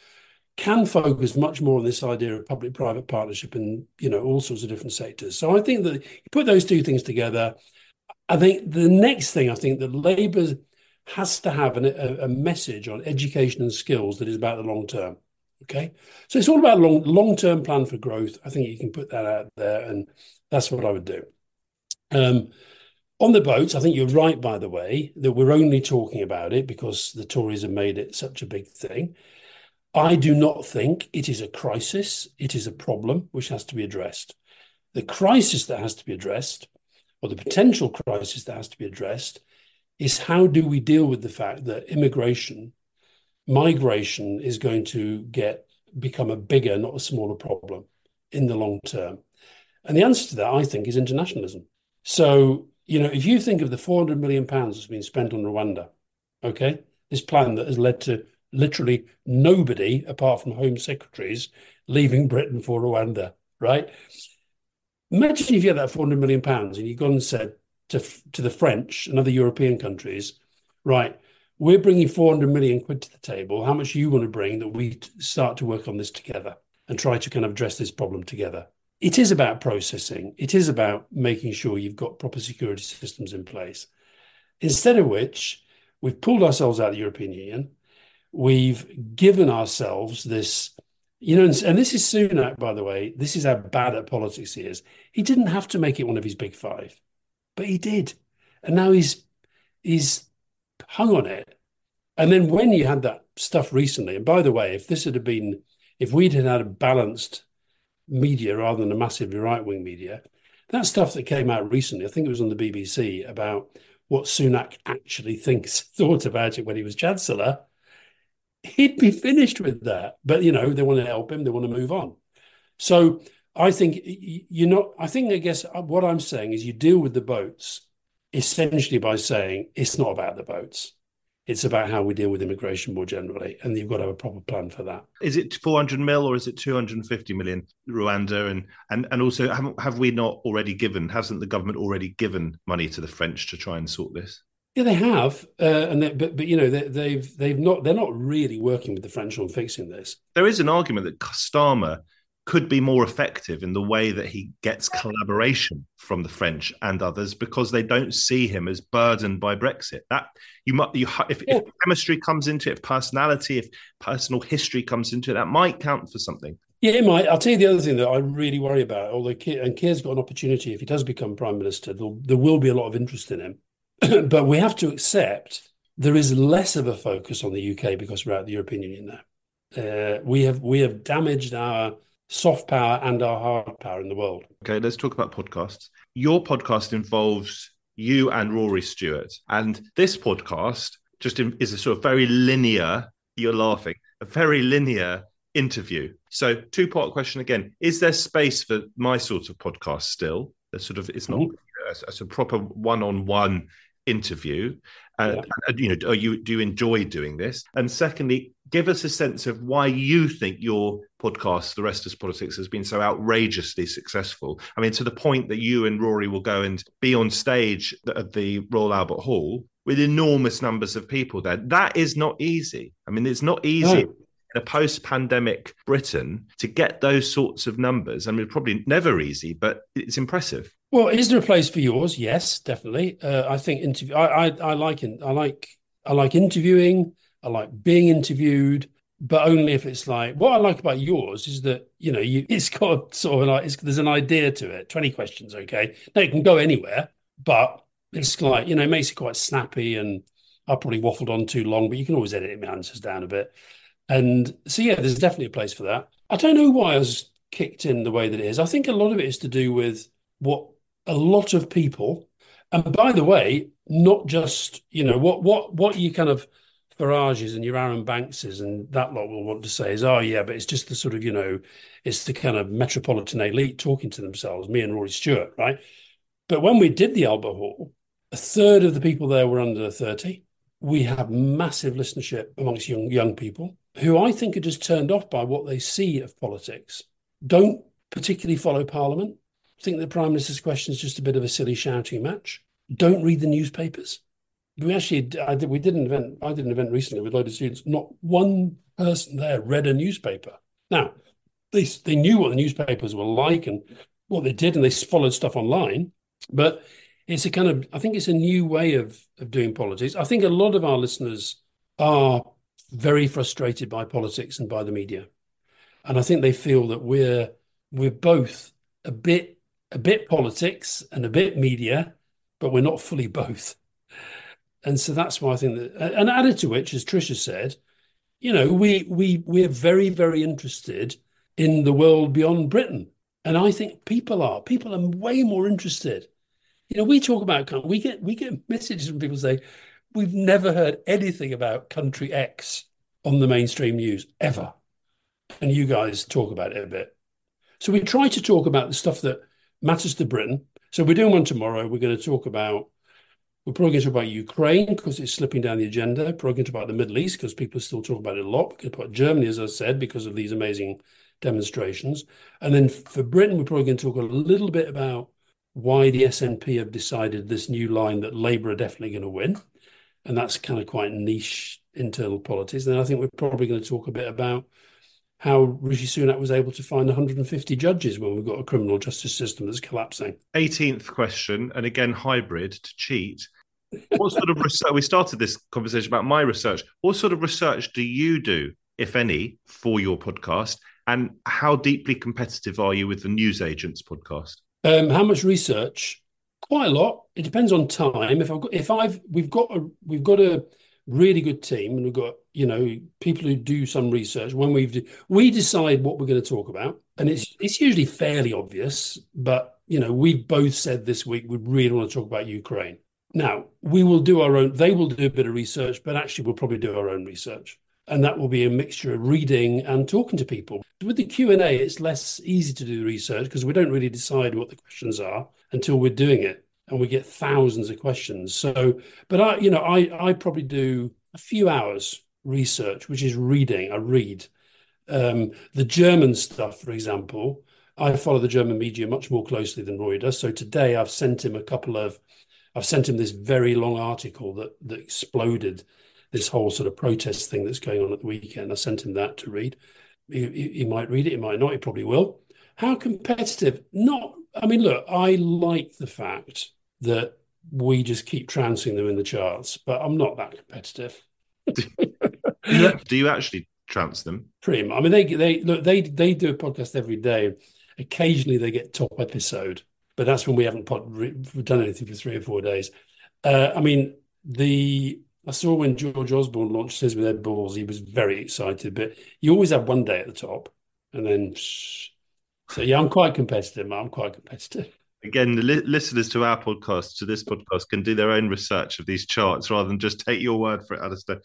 can focus much more on this idea of public-private partnership in you know all sorts of different sectors. So I think that you put those two things together. I think the next thing I think that Labour has to have an, a, a, message on education and skills that is about the long term. Okay, so it's all about long long term plan for growth. I think you can put that out there, and that's what I would do. Um, on the boats, I think you're right, by the way, that we're only talking about it because the Tories have made it such a big thing. I do not think it is a crisis. It is a problem which has to be addressed. The crisis that has to be addressed, or the potential crisis that has to be addressed, is how do we deal with the fact that immigration, migration is going to get become a bigger, not a smaller problem in the long term? And the answer to that, I think, is internationalism. So you know, if you think of the 400 million pounds that's been spent on Rwanda, okay, this plan that has led to literally nobody apart from Home Secretaries leaving Britain for Rwanda, right? Imagine if you had that 400 million pounds and you'd gone and said to, to the French and other European countries, right, we're bringing 400 million quid to the table. How much you want to bring that we start to work on this together and try to kind of address this problem together? It is about processing. It is about making sure you've got proper security systems in place. Instead of which, we've pulled ourselves out of the European Union. We've given ourselves this, you know, and, and this is Sunak, by the way. This is how bad at politics he is. He didn't have to make it one of his big five, but he did, and now he's he's hung on it. And then when you had that stuff recently, and by the way, if this had been, if we'd had had a balanced media rather than a massively right wing media. That stuff that came out recently, I think it was on the BBC about what Sunak actually thinks thought about it when he was chancellor. He'd be finished with that, but you know they want to help him. They want to move on. So I think you're not. I think I guess uh, what I'm saying is you deal with the boats essentially by saying it's not about the boats. It's about how we deal with immigration more generally, and you've got to have a proper plan for that. Is it 400 mil or is it 250 million Rwanda? And and and also, have, have we not already given? Hasn't the government already given money to the French to try and sort this? Yeah, they have, uh, and they, but but you know they, they've they've not they're not really working with the French on fixing this. There is an argument that Starmer could be more effective in the way that he gets collaboration from the French and others because they don't see him as burdened by Brexit. That you might, you if, if chemistry comes into it, if personality, if personal history comes into it, that might count for something. Yeah, it might. I'll tell you the other thing that I really worry about. Although Keir, and Keir's got an opportunity if he does become prime minister, there will be a lot of interest in him. but we have to accept there is less of a focus on the UK because we're out of the European Union now. Uh, we have we have damaged our soft power and our hard power in the world. Okay, let's talk about podcasts. Your podcast involves you and Rory Stewart, and this podcast just is a sort of very linear. You're laughing. A very linear interview. So, two part question again: Is there space for my sort of podcast still? That sort of it's not mm-hmm. a, a, proper one on one interview. Yeah. you know, are you do you enjoy doing this? And secondly, give us a sense of why you think your podcast, The Rest is Politics, has been so outrageously successful. I mean, to the point that you and Rory will go and be on stage at the Royal Albert Hall with enormous numbers of people there. That is not easy. I mean, it's not easy. No. In a post-pandemic Britain, to get those sorts of numbers, I mean, probably never easy, but it's impressive. Well, is there a place for yours? Yes, definitely. Uh, I think interview. I, I, I like I like I like interviewing. I like being interviewed, but only if it's like what I like about yours is that you know you it's got sort of like there's an idea to it. Twenty questions, okay? Now it can go anywhere, but it's like you know it makes it quite snappy. And I probably waffled on too long, but you can always edit my answers down a bit. And so yeah, there's definitely a place for that. I don't know why I was kicked in the way that it is. I think a lot of it is to do with what a lot of people, and by the way, not just you know what what what you kind of Farages and your Arron Bankses and that lot will want to say is, oh yeah, but it's just the sort of, you know, it's the kind of metropolitan elite talking to themselves, me and Rory Stewart, right? But when we did the Albert Hall, a third of the people there were under 30. We have massive listenership amongst young young people who I think are just turned off by what they see of politics. Don't particularly follow Parliament. Think the Prime Minister's question is just a bit of a silly shouting match. Don't read the newspapers we actually I did, we did an event I did an event recently with a load of students. Not one person there read a newspaper. Now they they knew what the newspapers were like and what they did, and they followed stuff online. But it's a kind of I think it's a new way of of doing politics. I think a lot of our listeners are very frustrated by politics and by the media, and I think they feel that we're we're both a bit a bit politics and a bit media, but we're not fully both. And so that's why I think that, and added to which, as Trisha said, you know, we we we're very very interested in the world beyond Britain, and I think people are people are way more interested. You know, we talk about we get we get messages from people say we've never heard anything about country X on the mainstream news ever, and you guys talk about it a bit. So we try to talk about the stuff that matters to Britain. So we're doing one tomorrow. We're going to talk about we're probably going to talk about Ukraine because it's slipping down the agenda. We're probably going to talk about the Middle East because people still talking about it a lot. We're talk about Germany, as I said, because of these amazing demonstrations. And then for Britain, we're probably going to talk a little bit about why the SNP have decided this new line that Labour are definitely going to win. And that's kind of quite niche internal politics. And I think we're probably going to talk a bit about how Rishi Sunak was able to find 150 judges when we've got a criminal justice system that's collapsing. 18th question, and again, hybrid to cheat what sort of research? We started this conversation about my research. What sort of research do you do, if any, for your podcast? And how deeply competitive are you with the Newsagents podcast? Um, how much research? Quite a lot. It depends on time. If I've got, if I've, we've got a, we've got a really good team, and we've got, you know, people who do some research. When we've, we decide what we're going to talk about, and it's, mm-hmm. it's usually fairly obvious. But you know, we've both said this week we really want to talk about Ukraine. Now, we will do our own, they will do a bit of research, but actually we'll probably do our own research. And that will be a mixture of reading and talking to people. With the Q&A, it's less easy to do the research because we don't really decide what the questions are until we're doing it. And we get thousands of questions. So, but I, you know, I, I probably do a few hours research, which is reading. I read. Um, the German stuff, for example, I follow the German media much more closely than Roy does. So today I've sent him a couple of I've sent him this very long article that that exploded this whole sort of protest thing that's going on at the weekend. I sent him that to read. He, he might read it, he might not, he probably will. How competitive? Not, I mean, look, I like the fact that we just keep trouncing them in the charts, but I'm not that competitive. do you actually trounce them? Pretty much. I mean, they they look they they do a podcast every day. Occasionally, they get top episode, but that's when we haven't done anything for three or four days. Uh, I mean, the I saw when George Osborne launched his with Ed Balls, he was very excited, but you always have one day at the top, and then so yeah, I'm quite competitive. I'm quite competitive. Again, the li- listeners to our podcast, to this podcast, can do their own research of these charts rather than just take your word for it, Alastair.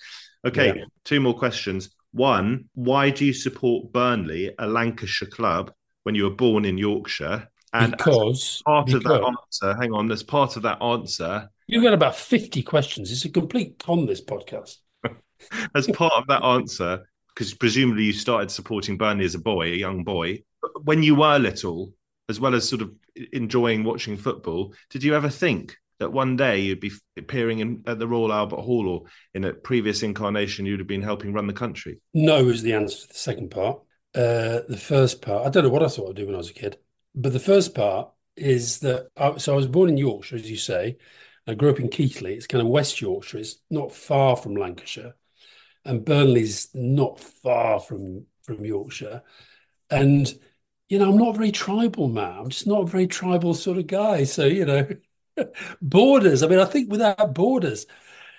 Okay, yeah. two more questions. One, why do you support Burnley, a Lancashire club, when you were born in Yorkshire? And because part because, of that answer, hang on, as part of that answer, you've got about 50 questions. It's a complete con, this podcast. as part of that answer, because presumably you started supporting Burnley as a boy, a young boy. When you were little, as well as sort of enjoying watching football, did you ever think that one day you'd be appearing in, at the Royal Albert Hall or in a previous incarnation you'd have been helping run the country? No, is the answer to the second part. Uh, the first part, I don't know what I thought I'd do when I was a kid, but the first part is that I, so I was born in Yorkshire, as you say. I grew up in Keighley. It's kind of West Yorkshire. It's not far from Lancashire, and Burnley's not far from from Yorkshire. And you know, I'm not very tribal, man. I'm just not a very tribal sort of guy. So, you know, borders. I mean, I think without borders.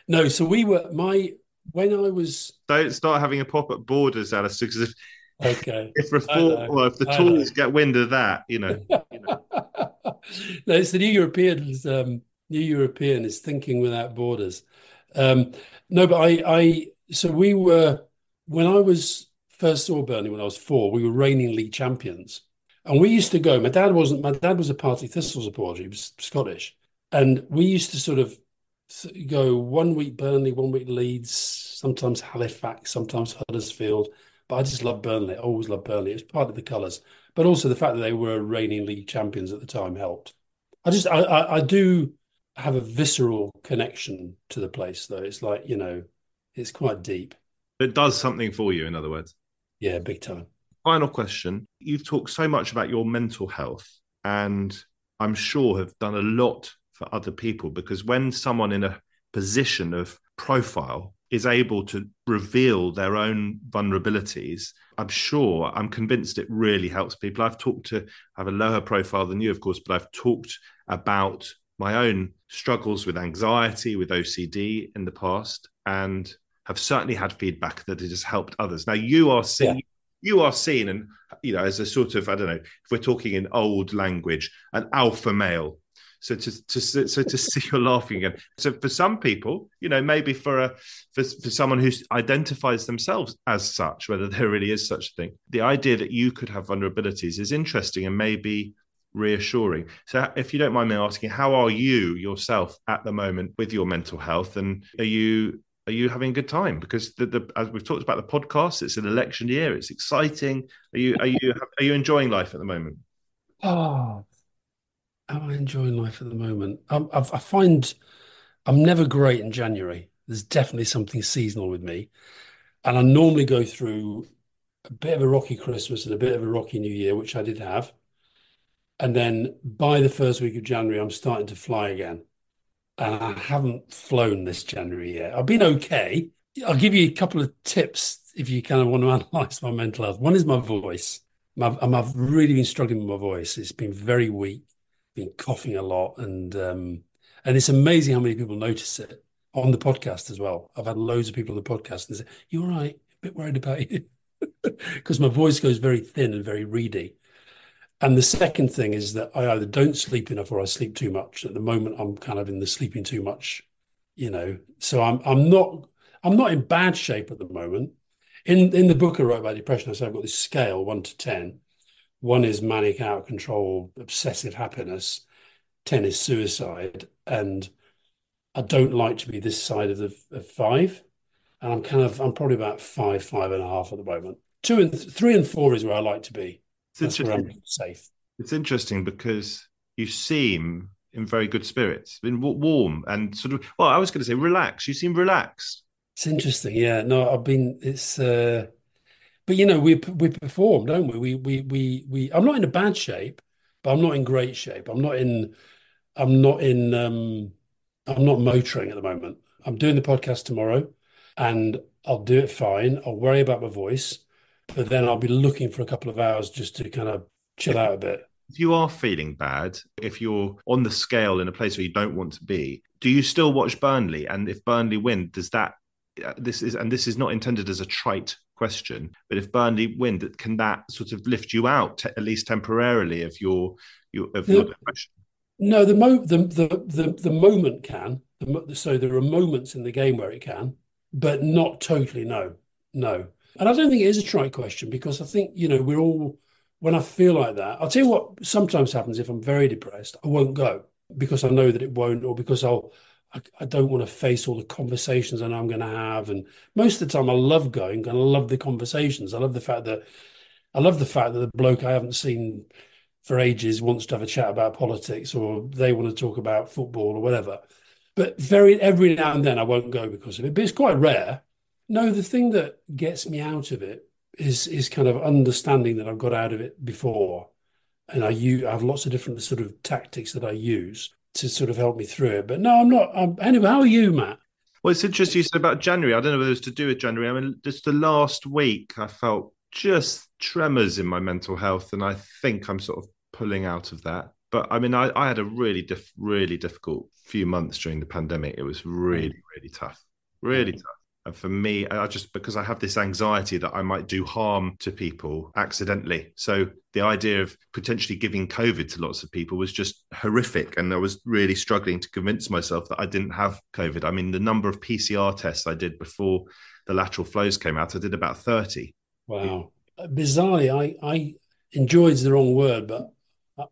No, so we were my when I was don't start having a pop at borders, Alice, because if okay, if reform or if the Tories get wind of that, you know, you know. no, it's the new Europeans. Um, new European is thinking without borders. Um, no, but I, I, so we were when I was first saw Burnley when I was four, we were reigning league champions. And we used to go, my dad wasn't, my dad was a Partick Thistle supporter, he was Scottish. And we used to sort of go one week Burnley, one week Leeds, sometimes Halifax, sometimes Huddersfield. But I just love Burnley. I always loved Burnley. It's part of the colours. But also the fact that they were reigning league champions at the time helped. I just, I, I, I do have a visceral connection to the place, though. It's like, you know, it's quite deep. It does something for you, in other words. Yeah, big time. Final question. You've talked so much about your mental health, and I'm sure have done a lot for other people because when someone in a position of profile is able to reveal their own vulnerabilities, I'm sure, I'm convinced it really helps people. I've talked to, I have a lower profile than you, of course, but I've talked about my own struggles with anxiety, with OCD in the past. And have certainly had feedback that it has helped others. Now you are seen, yeah. you are seen, and you know, as a sort of I don't know if we're talking in old language, an alpha male. So to, to so to see you're laughing again. So for some people, you know, maybe for a for, for someone who identifies themselves as such, whether there really is such a thing, the idea that you could have vulnerabilities is interesting and maybe reassuring. So, if you don't mind me asking, how are you yourself at the moment with your mental health, and are you are you having a good time? Because the, the, as we've talked about the podcast, it's an election year. It's exciting. Are you are you are you enjoying life at the moment? Oh, am I enjoying life at the moment? Um, i I find I'm never great in January. There's definitely something seasonal with me, and I normally go through a bit of a rocky Christmas and a bit of a rocky New Year, which I did have, and then by the first week of January, I'm starting to fly again and I haven't flown this January yet. I've been okay. I'll give you a couple of tips if you kind of want to analyze my mental health. One is my voice. I've, I've really been struggling with my voice. It's been very weak, been coughing a lot, and um, and it's amazing how many people notice it on the podcast as well. I've had loads of people on the podcast and say, "You're right, a bit worried about you," because my voice goes very thin and very reedy. And the second thing is that I either don't sleep enough or I sleep too much. At the moment, I'm kind of in the sleeping too much, you know. So I'm I'm not I'm not in bad shape at the moment. In in the book I wrote about depression, I said I've got this scale one to ten. One is manic, out of control, obsessive happiness. Ten is suicide, and I don't like to be this side of the of five. And I'm kind of I'm probably about five, five and a half at the moment. Two and th- three and four is where I like to be. It's I'm safe. It's interesting because you seem in very good spirits, in warm and sort of. Well, I was going to say relaxed. You seem relaxed. It's interesting, yeah. No, I've been. It's uh, but you know, we we perform, don't we? We we we we. I'm not in a bad shape, but I'm not in great shape. I'm not in. I'm not in. um I'm not motoring at the moment. I'm doing the podcast tomorrow, and I'll do it fine. I'll worry about my voice, but then I'll be looking for a couple of hours just to kind of chill out a bit. If you are feeling bad, if you're on the scale in a place where you don't want to be, do you still watch Burnley? And if Burnley win, does that uh, this is and this is not intended as a trite question, but if Burnley win, that can that sort of lift you out at least temporarily of your your of your depression? No, the mo the the the, the moment can. The, so there are moments in the game where it can, but not totally. No, no. And I don't think it is a trite question because I think you know we're all when I feel like that, I'll tell you what sometimes happens if I'm very depressed, I won't go because I know that it won't, or because I'll, I, I don't want to face all the conversations I know I'm going to have. And most of the time, I love going and I love the conversations. I love the fact that, I love the fact that the bloke I haven't seen for ages wants to have a chat about politics or they want to talk about football or whatever. But very every now and then I won't go because of it. But it's quite rare. No, the thing that gets me out of it is is kind of understanding that I've got out of it before, and I use I have lots of different sort of tactics that I use to sort of help me through it. But no, I'm not. I'm, anyway, how are you, Matt? Well, it's interesting you said about January. I don't know whether it was to do with January. I mean, just the last week, I felt just tremors in my mental health, and I think I'm sort of pulling out of that. But I mean, I, I had a really, diff, really difficult few months during the pandemic. It was really, mm. really tough, really tough. And for me, I just because I have this anxiety that I might do harm to people accidentally. So the idea of potentially giving COVID to lots of people was just horrific. And I was really struggling to convince myself that I didn't have COVID. I mean, the number of PCR tests I did before the lateral flows came out, I did about 30. Wow. Bizarrely, I, I enjoyed the wrong word, but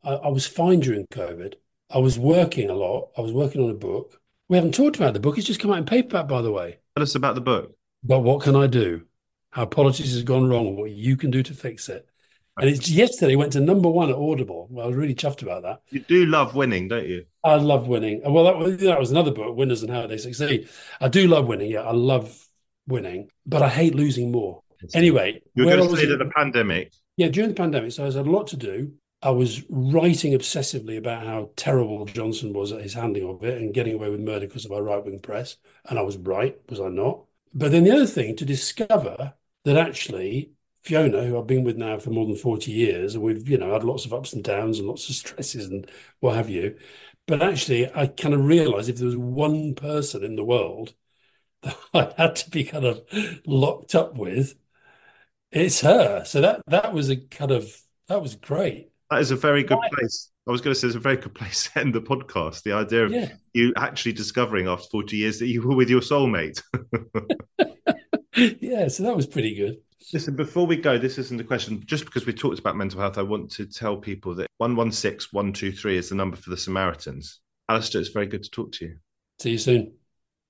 I, I was fine during COVID. I was working a lot. I was working on a book. We haven't talked about the book. It's just come out in paperback, by the way. Tell us about the book. But what can I do? How politics has gone wrong, what you can do to fix it. And it's yesterday went to number one at Audible. Well, I was really chuffed about that. You do love winning, don't you? I love winning. Well, that was, that was another book, Winners and How They Succeed. I do love winning. Yeah, I love winning, but I hate losing more. Anyway, you were going to say that the pandemic. Yeah, during the pandemic, so I had a lot to do. I was writing obsessively about how terrible Johnson was at his handling of it and getting away with murder because of our right wing press. And I was right, was I not? But then the other thing to discover that actually Fiona, who I've been with now for more than 40 years, and we've, you know, had lots of ups and downs and lots of stresses and what have you. But actually, I kind of realized if there was one person in the world that I had to be kind of locked up with, it's her. So that that was a kind of that was great. That is a very good place. I was going to say it's a very good place to end the podcast. The idea of yeah. you actually discovering after 40 years that you were with your soulmate. yeah, so that was pretty good. Listen, before we go, this isn't a question. Just because we talked about mental health, I want to tell people that 116 123 is the number for the Samaritans. Alastair, it's very good to talk to you. See you soon.